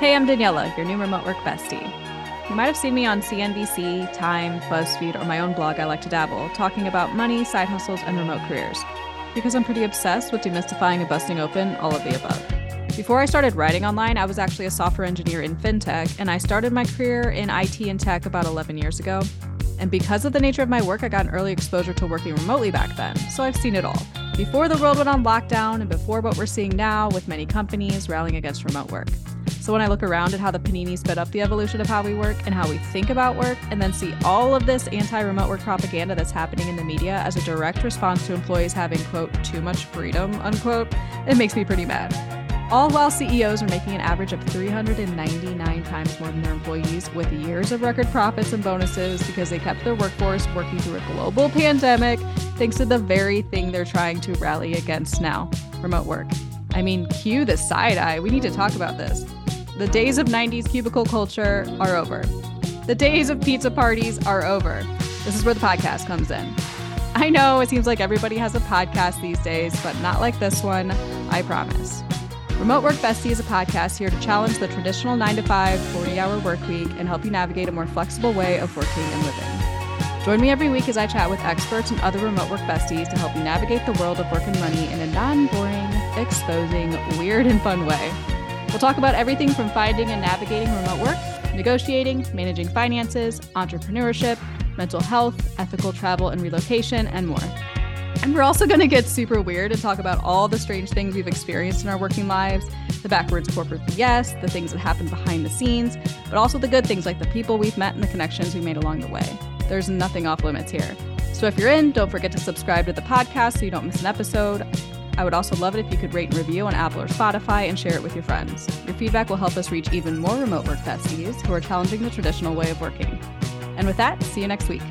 Hey, I'm Daniella, your new remote work bestie. You might have seen me on CNBC, Time, BuzzFeed, or my own blog, I Like to Dabble, talking about money, side hustles, and remote careers. Because I'm pretty obsessed with demystifying and busting open all of the above. Before I started writing online, I was actually a software engineer in fintech, and I started my career in IT and tech about 11 years ago. And because of the nature of my work, I got an early exposure to working remotely back then, so I've seen it all. Before the world went on lockdown, and before what we're seeing now with many companies rallying against remote work. So when I look around at how the panini sped up the evolution of how we work and how we think about work, and then see all of this anti remote work propaganda that's happening in the media as a direct response to employees having, quote, too much freedom, unquote, it makes me pretty mad. All while CEOs are making an average of 399 times more than their employees with years of record profits and bonuses because they kept their workforce working through a global pandemic thanks to the very thing they're trying to rally against now remote work. I mean, cue the side eye. We need to talk about this. The days of 90s cubicle culture are over. The days of pizza parties are over. This is where the podcast comes in. I know it seems like everybody has a podcast these days, but not like this one, I promise. Remote Work Bestie is a podcast here to challenge the traditional 9 to 5, 40 hour work week and help you navigate a more flexible way of working and living. Join me every week as I chat with experts and other remote work besties to help you navigate the world of work and money in a non boring, exposing, weird, and fun way. We'll talk about everything from finding and navigating remote work, negotiating, managing finances, entrepreneurship, mental health, ethical travel and relocation, and more. And we're also going to get super weird and talk about all the strange things we've experienced in our working lives the backwards corporate BS, the things that happen behind the scenes, but also the good things like the people we've met and the connections we made along the way. There's nothing off limits here. So if you're in, don't forget to subscribe to the podcast so you don't miss an episode. I would also love it if you could rate and review on Apple or Spotify and share it with your friends. Your feedback will help us reach even more remote work besties who are challenging the traditional way of working. And with that, see you next week.